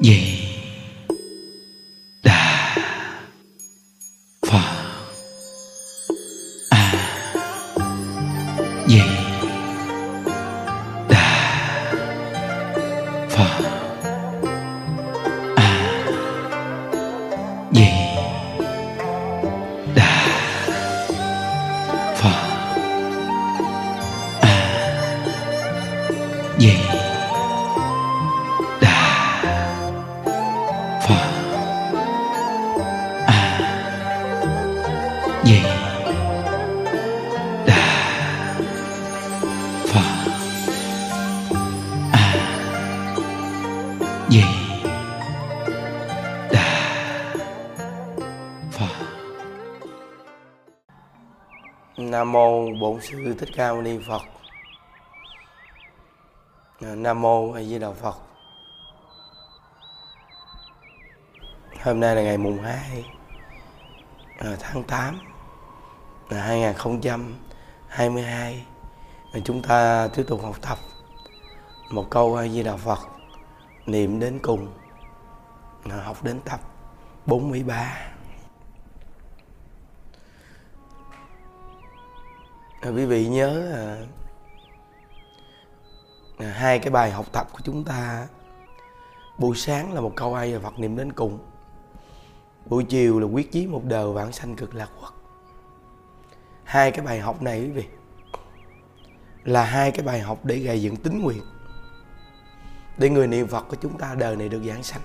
di gì đà phật Nam mô Bổn sư Thích Ca Mâu Ni Phật. Nam mô A Di Đà Phật. Hôm nay là ngày mùng 2 à, tháng 8 là 2022. Chúng ta tiếp tục học tập một câu A Di Đà Phật niệm đến cùng. Học đến tập 43. À, quý vị nhớ à, à, hai cái bài học tập của chúng ta buổi sáng là một câu ai Phật niệm đến cùng buổi chiều là quyết chí một đời vãng sanh cực lạc quốc hai cái bài học này quý vị là hai cái bài học để gây dựng tính nguyện để người niệm Phật của chúng ta đời này được giảng sanh.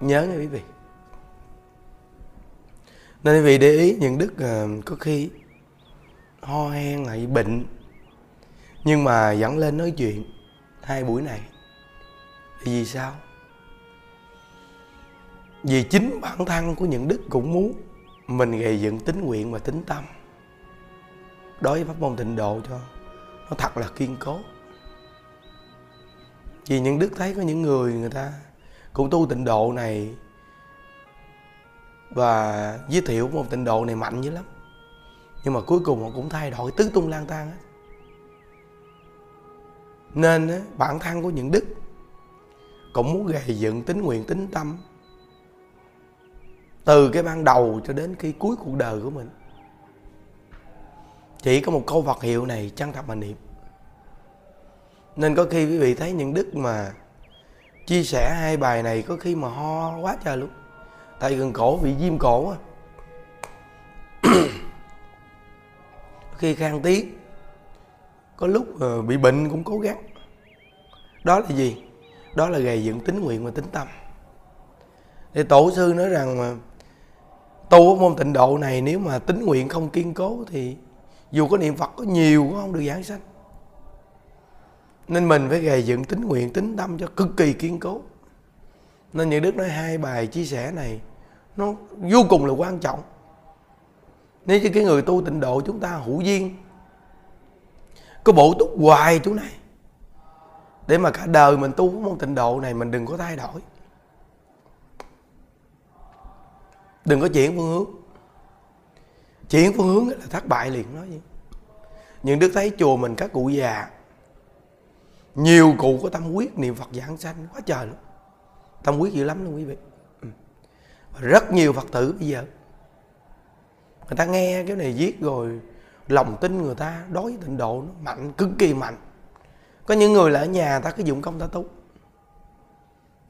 Nhớ nha quý vị. Nên quý vị để ý những đức ờ, có khi ho hen lại bệnh, nhưng mà dẫn lên nói chuyện hai buổi này. Vì sao? Vì chính bản thân của những đức cũng muốn mình gây dựng tính nguyện và tính tâm. Đối với pháp môn tịnh độ cho nó thật là kiên cố vì những đức thấy có những người người ta cũng tu tịnh độ này và giới thiệu một tịnh độ này mạnh dữ lắm. Nhưng mà cuối cùng họ cũng thay đổi tứ tung lang tan hết nên bản thân của những đức cũng muốn gây dựng tính nguyện tính tâm từ cái ban đầu cho đến khi cuối cuộc đời của mình. Chỉ có một câu Phật hiệu này chân thật mà niệm nên có khi quý vị thấy những đức mà chia sẻ hai bài này có khi mà ho quá trời luôn. Tại gần cổ bị viêm cổ á. Khi khang tiếng có lúc bị bệnh cũng cố gắng. Đó là gì? Đó là gầy dựng tính nguyện và tính tâm. Thì tổ sư nói rằng mà, tu ở môn tịnh độ này nếu mà tính nguyện không kiên cố thì dù có niệm phật có nhiều cũng không được giảng sanh nên mình phải gầy dựng tính nguyện, tính tâm cho cực kỳ kiên cố. Nên những đức nói hai bài chia sẻ này, nó vô cùng là quan trọng. Nếu như cái người tu tịnh độ chúng ta hữu duyên, có bổ túc hoài chỗ này, để mà cả đời mình tu môn tịnh độ này, mình đừng có thay đổi. Đừng có chuyển phương hướng. Chuyển phương hướng là thất bại liền, nói gì? Những đức thấy chùa mình các cụ già nhiều cụ có tâm quyết niệm phật giảng sanh, quá trời luôn. Tâm quyết dữ lắm luôn quý vị. Ừ. Rất nhiều phật tử bây giờ, người ta nghe cái này viết rồi, lòng tin người ta đối với tịnh độ nó mạnh, cực kỳ mạnh. Có những người là ở nhà ta cứ dụng công ta tu.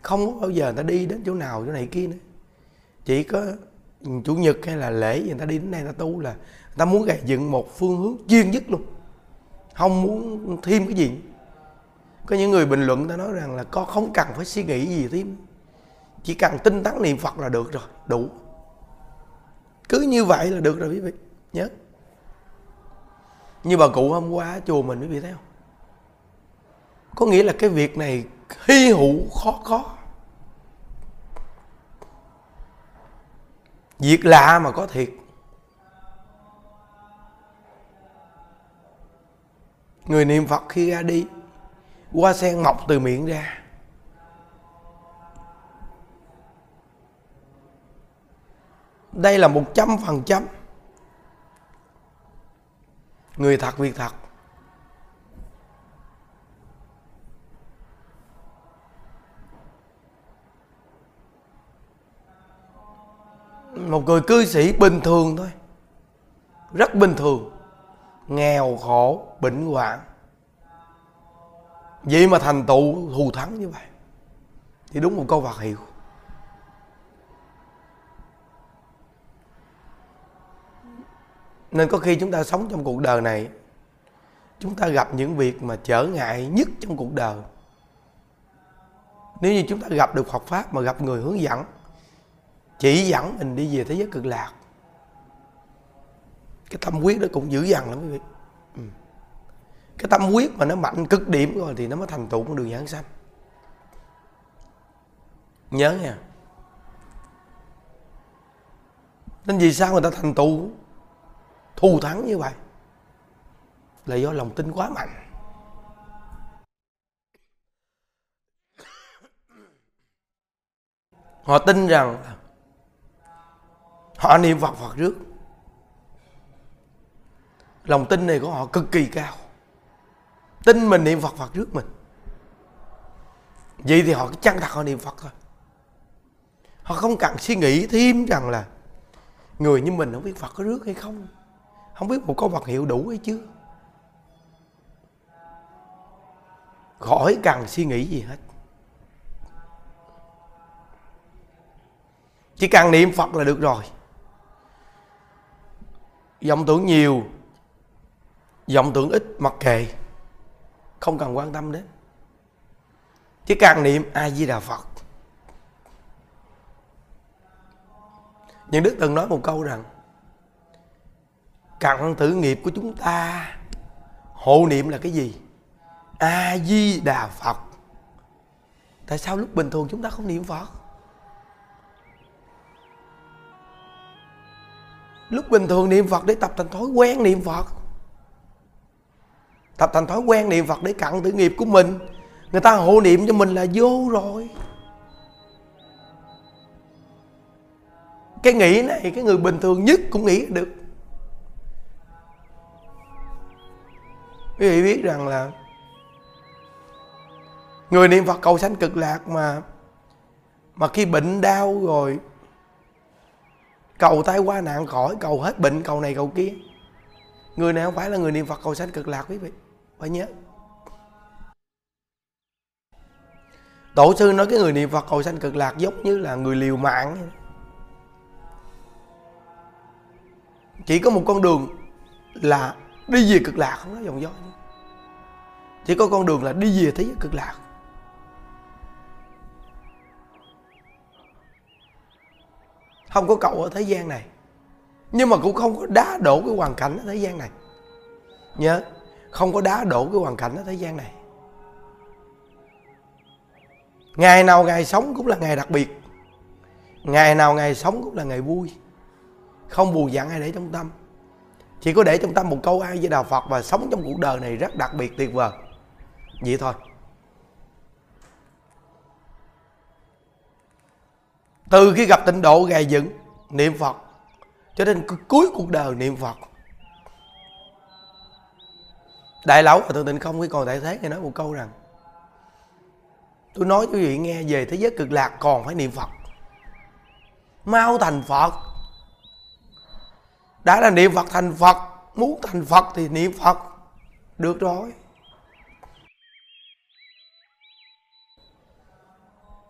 Không có bao giờ người ta đi đến chỗ nào, chỗ này kia nữa. Chỉ có chủ nhật hay là lễ gì người ta đi đến đây người ta tu là người ta muốn gây dựng một phương hướng chuyên nhất luôn. Không muốn thêm cái gì có những người bình luận ta nói rằng là con không cần phải suy nghĩ gì thêm. Chỉ cần tinh tấn niệm phật là được rồi, đủ. Cứ như vậy là được rồi quý vị, nhớ. Như bà cụ hôm qua chùa mình quý vị thấy không? Có nghĩa là cái việc này hy hữu khó có. Việc lạ mà có thiệt. Người niệm phật khi ra đi hoa sen mọc từ miệng ra. Đây là một trăm phần trăm. Người thật, việc thật. Một người cư sĩ bình thường thôi. Rất bình thường. Nghèo khổ, bệnh hoạn vậy mà thành tựu thù thắng như vậy, thì đúng một câu Phật hiệu. Nên có khi chúng ta sống trong cuộc đời này, chúng ta gặp những việc mà trở ngại nhất trong cuộc đời. Nếu như chúng ta gặp được Phật pháp mà gặp người hướng dẫn, chỉ dẫn mình đi về thế giới cực lạc, cái tâm quyết đó cũng dữ dằn lắm quý vị tâm quyết mà nó mạnh cực điểm rồi thì nó mới thành tựu con đường giảng sanh. Nhớ nha. Nên vì sao người ta thành tựu thù thắng như vậy? Là do lòng tin quá mạnh. Họ tin rằng họ niệm phật phật trước. Lòng tin này của họ cực kỳ cao tin mình niệm phật phật trước mình. Vậy thì họ chăng thật họ niệm phật thôi. Họ không cần suy nghĩ thêm rằng là người như mình không biết phật có rước hay không. Không biết một câu Phật hiệu đủ hay chưa. Khỏi cần suy nghĩ gì hết. Chỉ cần niệm phật là được rồi. Vọng tưởng nhiều, vọng tưởng ít mặc kệ không cần quan tâm đến. Chỉ cần niệm a di đà phật. Những đức từng nói một câu rằng, cặn tử nghiệp của chúng ta, hộ niệm là cái gì? A di đà phật. Tại sao lúc bình thường chúng ta không niệm phật? Lúc bình thường niệm phật để tập thành thói quen niệm phật tập thành thói quen niệm phật để cặn tử nghiệp của mình. Người ta hộ niệm cho mình là vô rồi. Cái nghĩ này, cái người bình thường nhất cũng nghĩ được. Quý vị biết rằng là người niệm phật cầu sanh cực lạc mà mà khi bệnh đau rồi, cầu tai qua nạn khỏi, cầu hết bệnh, cầu này cầu kia, người này không phải là người niệm phật cầu sanh cực lạc quý vị phải nhớ. Tổ sư nói cái người niệm phật cầu sanh cực lạc giống như là người liều mạng. Chỉ có một con đường là đi về cực lạc, không nói dòng dõi chỉ có con đường là đi về thế giới cực lạc. Không có cậu ở thế gian này. Nhưng mà cũng không có đá đổ cái hoàn cảnh ở thế gian này. Nhớ không có đá đổ cái hoàn cảnh ở thế gian này. Ngày nào ngày sống cũng là ngày đặc biệt. Ngày nào ngày sống cũng là ngày vui. Không buồn giận ai để trong tâm. Chỉ có để trong tâm một câu ai với đạo phật và sống trong cuộc đời này rất đặc biệt, tuyệt vời. Vậy thôi. Từ khi gặp tịnh độ gầy dựng, niệm phật, cho đến cuối cuộc đời niệm phật đại lão và thượng tịnh không cái còn tại thế nghe nói một câu rằng, tôi nói cho quý vị nghe, về thế giới cực lạc còn phải niệm phật. Mau thành phật. Đã là niệm phật thành phật, muốn thành phật thì niệm phật. Được rồi.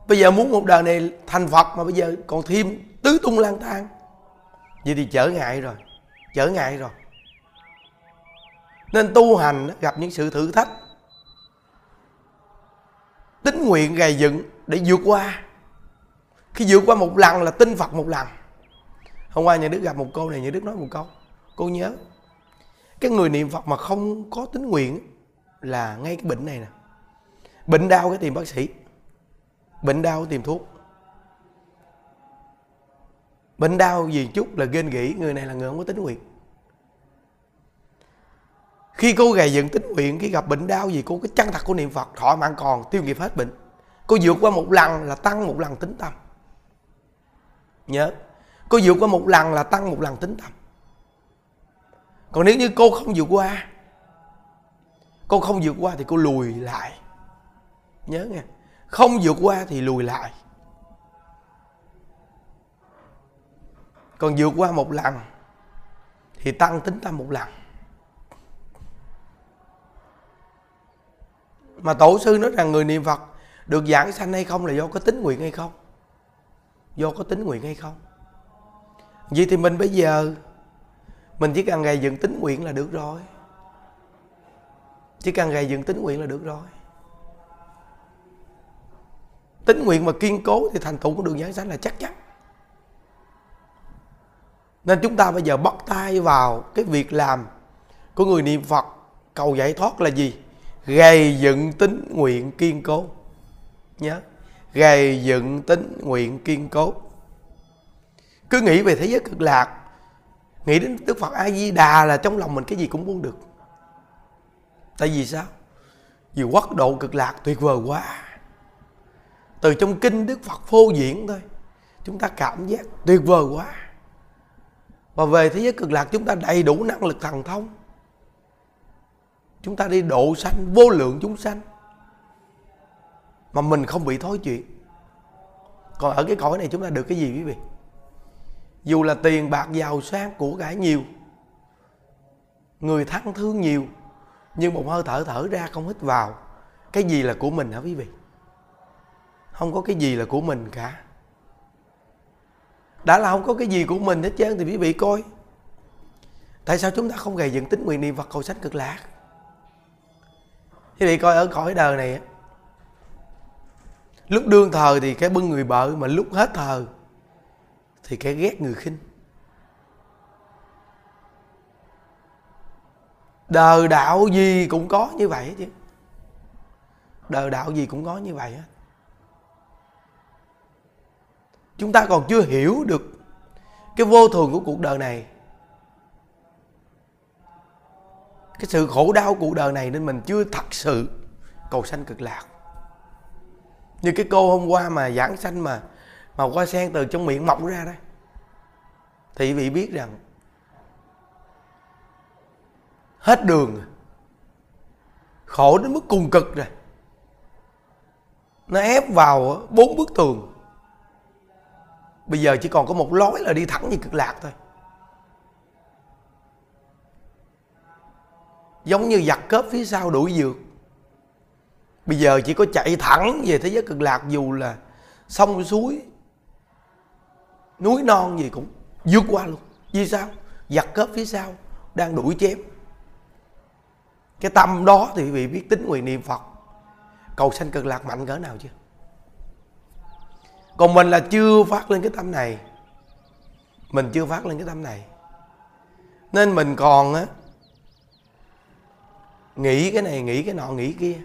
Bây giờ muốn một đời này thành phật mà bây giờ còn thêm tứ tung lang thang. Vậy thì trở ngại rồi, trở ngại rồi nên tu hành gặp những sự thử thách. Tính nguyện gầy dựng để vượt qua. Khi vượt qua một lần là tin phật một lần. Hôm qua nhà đức gặp một cô này, nhà đức nói một câu. Cô nhớ, cái người niệm phật mà không có tính nguyện là ngay cái bệnh này nè. Bệnh đau cái tìm bác sĩ. Bệnh đau tìm thuốc. Bệnh đau gì chút là ghen nghĩ người này là người không có tính nguyện khi cô gầy dựng tính nguyện, khi gặp bệnh đau gì, cô cái chân thật của niệm phật thọ mạng còn, tiêu nghiệp hết bệnh. Cô vượt qua một lần là tăng một lần tính tâm. Nhớ, cô vượt qua một lần là tăng một lần tính tâm. Còn nếu như cô không vượt qua, cô không vượt qua thì cô lùi lại. Nhớ nghe, không vượt qua thì lùi lại. Còn vượt qua một lần thì tăng tính tâm một lần. Mà tổ sư nói rằng người niệm phật được giảng sanh hay không là do có tính nguyện hay không? Do có tính nguyện hay không? Vậy thì mình bây giờ, mình chỉ cần gây dựng tính nguyện là được rồi. Chỉ cần gây dựng tính nguyện là được rồi. Tính nguyện mà kiên cố thì thành tựu của đường giảng sanh là chắc chắn. Nên chúng ta bây giờ bắt tay vào cái việc làm của người niệm phật, cầu giải thoát là gì? Gây dựng tính nguyện kiên cố. Nhớ gây dựng tính nguyện kiên cố. Cứ nghĩ về thế giới cực lạc, nghĩ đến đức phật a di đà là trong lòng mình cái gì cũng muốn được. Tại vì sao? Vì quốc độ cực lạc tuyệt vời quá. Từ trong kinh đức phật phô diễn thôi, chúng ta cảm giác tuyệt vời quá. Và về thế giới cực lạc chúng ta đầy đủ năng lực thần thông chúng ta đi độ sanh, vô lượng chúng sanh. Mà mình không bị thối chuyện. Còn ở cái cõi này chúng ta được cái gì quý vị? Dù là tiền bạc, giàu sang, của cải nhiều, người thắng thương nhiều, nhưng một hơi thở thở ra không hít vào. Cái gì là của mình hả quý vị? Không có cái gì là của mình cả. Đã là không có cái gì của mình hết trơn thì quý vị coi. Tại sao chúng ta không gầy dựng tính nguyện niệm phật cầu sách cực lạc? Quý vị coi ở cõi đời này lúc đương thờ thì cái bưng người bợ, mà lúc hết thờ thì cái ghét người khinh. Đời đạo gì cũng có như vậy chứ. Đời đạo gì cũng có như vậy á chúng ta còn chưa hiểu được cái vô thường của cuộc đời này. Cái sự khổ đau cuộc đời này nên mình chưa thật sự cầu sanh cực lạc. Như cái cô hôm qua mà giảng sanh mà mà hoa sen từ trong miệng mọc ra đó thì vị biết rằng hết đường khổ đến mức cùng cực rồi. Nó ép vào bốn bức tường. Bây giờ chỉ còn có một lối là đi thẳng như cực lạc thôi. Giống như giặt cớp phía sau đuổi dược. Bây giờ chỉ có chạy thẳng về thế giới cực lạc, dù là sông, suối, núi non gì cũng vượt qua luôn. Vì sao? Giặt cớp phía sau đang đuổi chém. Cái tâm đó thì quý vị biết tính nguyện niệm phật. Cầu sanh cực lạc mạnh cỡ nào chưa? Còn mình là chưa phát lên cái tâm này. Mình chưa phát lên cái tâm này. Nên mình còn á nghĩ cái này, nghĩ cái nọ, nghĩ kia.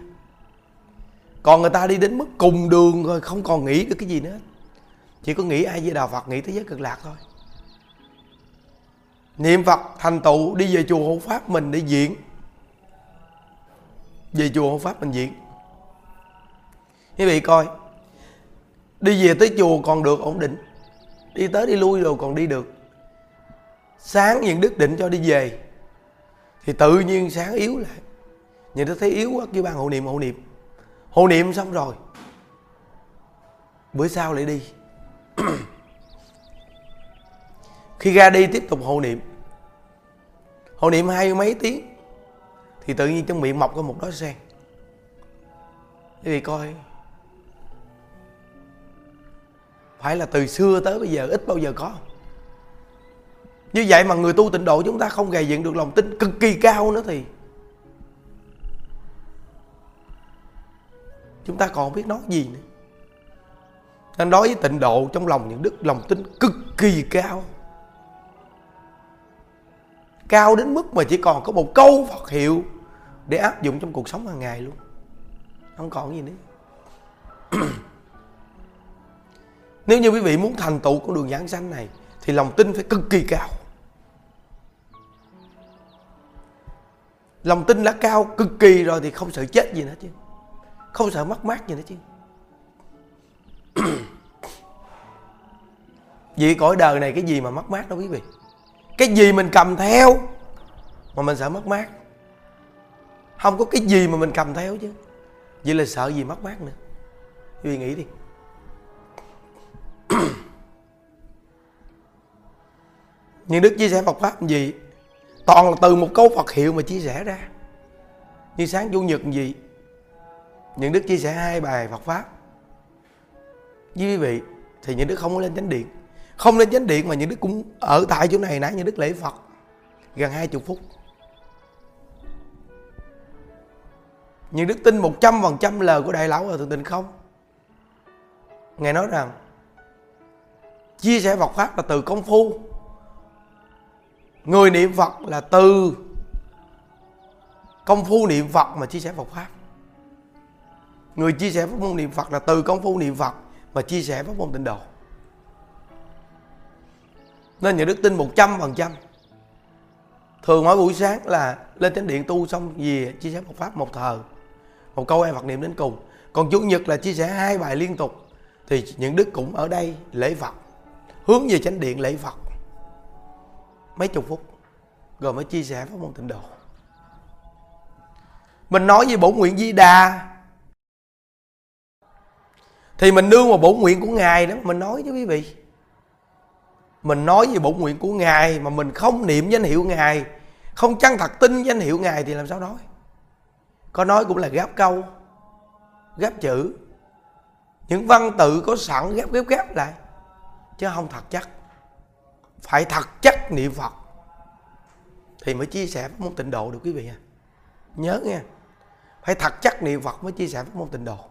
Còn người ta đi đến mức cùng đường rồi không còn nghĩ được cái gì nữa. Chỉ có nghĩ ai với đạo phật, nghĩ thế giới cực lạc thôi. Niệm phật thành tựu, đi về chùa hộ pháp mình để diễn về chùa hộ pháp mình diễn quý vị coi, đi về tới chùa còn được ổn định. Đi tới đi lui rồi còn đi được. Sáng những đức định cho đi về, thì tự nhiên sáng yếu lại nhìn nó thấy yếu quá, kêu ban hộ niệm hộ niệm. Hộ niệm xong rồi. Bữa sau lại đi. Khi ra đi tiếp tục hộ niệm. Hộ niệm hai mấy tiếng, thì tự nhiên trong miệng mọc ra một đóa sen. Thì coi, phải là từ xưa tới bây giờ, ít bao giờ có. Như vậy mà người tu tịnh độ chúng ta không gầy dựng được lòng tin cực kỳ cao nữa thì chúng ta còn biết nói gì nữa. Nên nói với tịnh độ trong lòng những đức, lòng tin cực kỳ cao. Cao đến mức mà chỉ còn có một câu Phật hiệu để áp dụng trong cuộc sống hàng ngày luôn. Không còn gì nữa. Nếu như quý vị muốn thành tựu con đường giảng sanh này, thì lòng tin phải cực kỳ cao. Lòng tin đã cao cực kỳ rồi thì không sợ chết gì nữa chứ không sợ mất mát gì nữa chứ. Vì cõi đời này cái gì mà mất mát đâu quý vị? Cái gì mình cầm theo mà mình sợ mất mát? Không có cái gì mà mình cầm theo chứ. Vậy là sợ gì mất mát nữa? Quý vị nghĩ đi. Nhưng đức chia sẻ Phật pháp gì? Toàn là từ một câu Phật hiệu mà chia sẻ ra. Như sáng chủ nhật gì? Những đức chia sẻ hai bài Phật pháp. Với quý vị, thì những đức không có lên chánh điện. Không lên chánh điện mà những đức cũng ở tại chỗ này nãy, những đức lễ Phật, gần hai chục phút. Những đức tin một trăm phần trăm lời của đại lão ở thượng tình không? Ngài nói rằng, chia sẻ Phật pháp là từ công phu. Người niệm Phật là từ công phu niệm Phật mà chia sẻ Phật pháp người chia sẻ pháp môn niệm Phật là từ công phu niệm Phật mà chia sẻ pháp môn tịnh độ. Nên nhà đức tin một trăm phần trăm. Thường mỗi buổi sáng là lên chánh điện tu xong về chia sẻ một pháp một thờ, một câu em Phật niệm đến cùng. Còn chủ nhật là chia sẻ hai bài liên tục, thì những đức cũng ở đây lễ Phật, hướng về chánh điện lễ Phật. Mấy chục phút, rồi mới chia sẻ pháp môn tịnh độ. Mình nói về bổn nguyện di đà thì mình nương vào bổn nguyện của ngài đó, mình nói với quý vị. Mình nói về bổn nguyện của ngài mà mình không niệm danh hiệu ngài, không chăng thật tin danh hiệu ngài thì làm sao nói? Có nói cũng là gáp câu gáp chữ. Những văn tự có sẵn ghép ghép ghép lại. Chứ không thật chắc. Phải thật chắc niệm phật. Thì mới chia sẻ với môn tịnh độ được quý vị à. Nhớ nghe. Phải thật chắc niệm phật mới chia sẻ với môn tịnh độ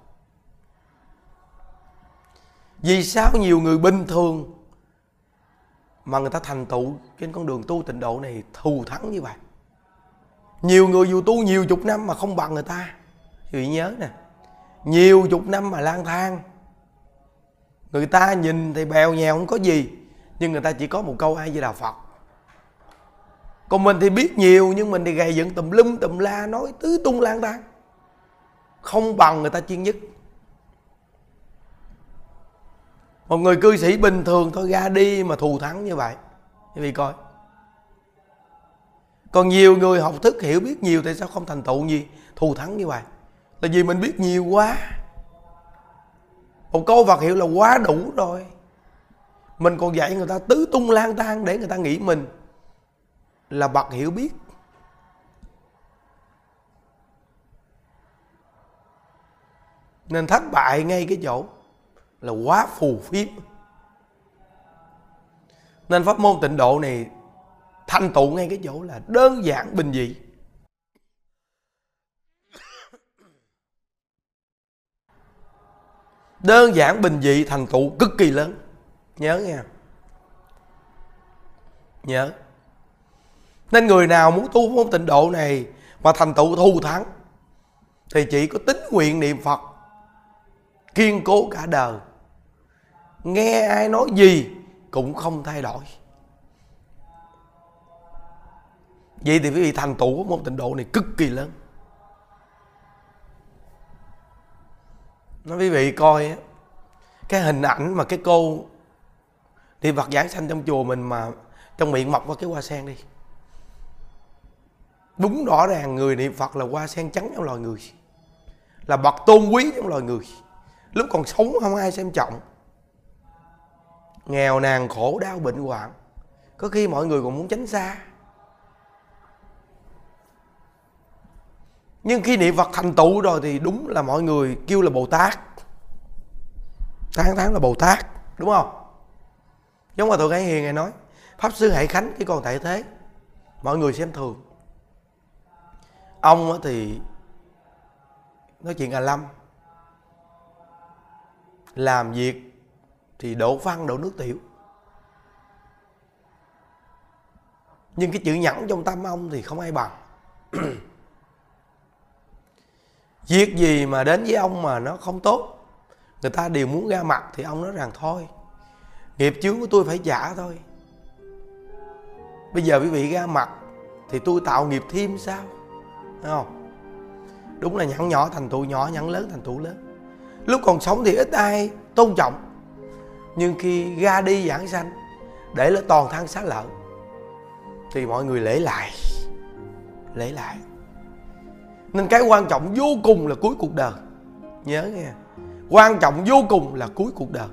vì sao nhiều người bình thường mà người ta thành tựu trên con đường tu tịnh độ này thù thắng như vậy? Nhiều người dù tu nhiều chục năm mà không bằng người ta. Vì nhớ nè, nhiều chục năm mà lang thang, người ta nhìn thì bèo nhèo không có gì, nhưng người ta chỉ có một câu ai với đà phật. Còn mình thì biết nhiều, nhưng mình thì gầy dựng tùm lum tùm la, nói tứ tung lang thang. Không bằng người ta chuyên nhất. Một người cư sĩ bình thường thôi, ra đi mà thù thắng như vậy. Quý vị coi. Còn nhiều người học thức hiểu biết nhiều tại sao không thành tựu gì, thù thắng như vậy? Là vì mình biết nhiều quá. Một câu vật hiệu là quá đủ rồi. Mình còn dạy người ta tứ tung lang thang để người ta nghĩ mình là bậc hiểu biết. Nên thất bại ngay cái chỗ là quá phù phiếm. Nên pháp môn tịnh độ này thành tựu ngay cái chỗ là đơn giản bình dị. Đơn giản bình dị thành tựu cực kỳ lớn. Nhớ nha nhớ. Nên người nào muốn tu môn tịnh độ này mà thành tựu thù thắng, thì chỉ có tính nguyện niệm phật, kiên cố cả đời nghe ai nói gì cũng không thay đổi. Vậy thì quý vị thành tựu môn tịnh độ này cực kỳ lớn. Nói quý vị coi á, cái hình ảnh mà cái cô đi vật giảng sanh trong chùa mình mà trong miệng mọc qua cái hoa sen đi. Đúng rõ ràng người niệm phật là hoa sen trắng trong loài người, là bậc tôn quý trong loài người. Lúc còn sống không ai xem trọng nghèo nàn khổ đau bệnh hoạn. Có khi mọi người còn muốn tránh xa. Nhưng khi niệm phật thành tựu rồi thì đúng là mọi người kêu là bồ tát. Tháng tháng là bồ tát, đúng không? Giống mà tôi cái hiền ngài nói, pháp sư hải khánh, cái còn tại thế, mọi người xem thường. Ông thì nói chuyện à lâm, làm việc thì đổ văn đổ nước tiểu. Nhưng cái chữ nhẫn trong tâm ông thì không ai bằng. Việc gì mà đến với ông mà nó không tốt? Người ta đều muốn ra mặt thì ông nói rằng, thôi, nghiệp chướng của tôi phải trả thôi. Bây giờ quý vị ra mặt thì tôi tạo nghiệp thêm sao? Thấy không? Đúng là nhẫn nhỏ thành tựu nhỏ, nhẫn lớn thành tựu lớn. Lúc còn sống thì ít ai tôn trọng nhưng khi ra đi giảng sanh, để là toàn thân xá lợi, thì mọi người lễ lại lễ lại. Nên cái quan trọng vô cùng là cuối cuộc đời. Nhớ nghe, quan trọng vô cùng là cuối cuộc đời.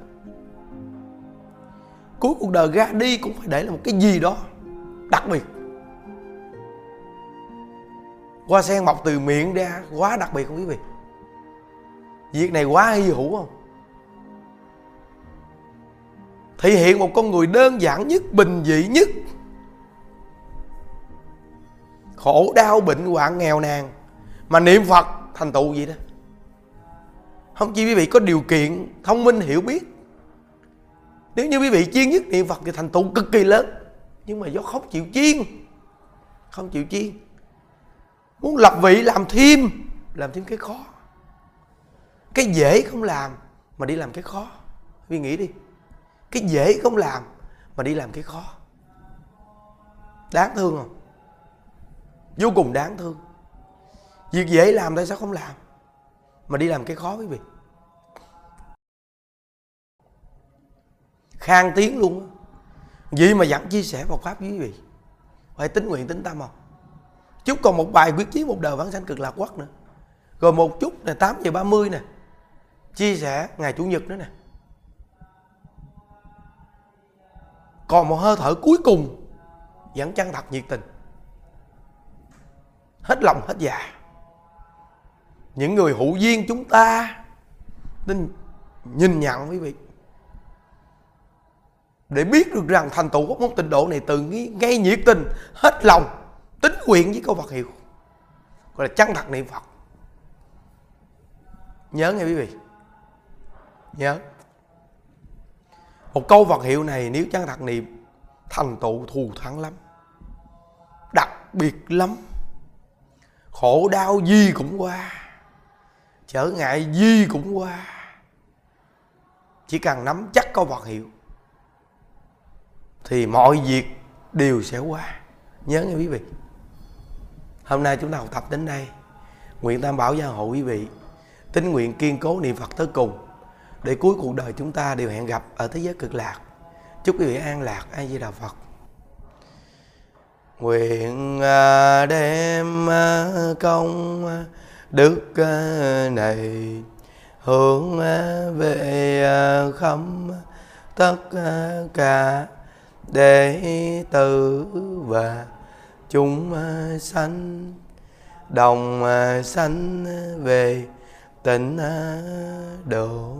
Cuối cuộc đời ra đi cũng phải để là một cái gì đó đặc biệt. Hoa sen mọc từ miệng ra, quá đặc biệt không quý vị? Việc này quá hy hữu không? Thể hiện một con người đơn giản nhất, bình dị nhất. Khổ đau, bệnh hoạn, nghèo nàn. Mà niệm phật, thành tựu gì đó. Không chỉ quý vị có điều kiện thông minh hiểu biết. Nếu như quý vị chiên nhất niệm phật thì thành tựu cực kỳ lớn. Nhưng mà do không chịu chiên không chịu chiên muốn lập vị làm thêm. Làm thêm cái khó. Cái dễ không làm mà đi làm cái khó. Quý vị nghĩ đi cái dễ không làm mà đi làm cái khó. Đáng thương không? Vô cùng đáng thương. Việc dễ làm tại sao không làm mà đi làm cái khó quý vị? Khang tiếng luôn á. Vậy mà vẫn chia sẻ Phật pháp với quý vị. Phải tính nguyện, tính tâm không? Chúc còn một bài quyết chí một đời vãng sanh cực lạc quốc nữa. Rồi một chút này tám giờ 30 nè, chia sẻ ngày chủ nhật nữa nè. Còn một hơi thở cuối cùng vẫn chân thật nhiệt tình. Hết lòng, hết dạ. Những người hữu duyên chúng ta nên nhìn nhận, quý vị. Để biết được rằng thành tựu của môn tịnh độ này từ ngay nhiệt tình, hết lòng, tính nguyện với câu Phật hiệu, gọi là chân thật niệm Phật. Nhớ nghe, quý vị. Nhớ một câu vật hiệu này nếu chân thật niệm, thành tựu thù thắng lắm. Đặc biệt lắm. Khổ đau gì cũng qua, trở ngại gì cũng qua. Chỉ cần nắm chắc câu vật hiệu, thì mọi việc đều sẽ qua. Nhớ nghe quý vị. Hôm nay chúng ta học tập đến đây. Nguyện tam bảo gia hộ quý vị tính nguyện kiên cố niệm phật tới cùng để cuối cuộc đời chúng ta đều hẹn gặp ở thế giới cực lạc. Chúc quý vị an lạc a di đà phật. Nguyện à, đem à, công à, đức này hướng về khắp tất cả đệ tử và chúng sanh, đồng sanh về tịnh độ.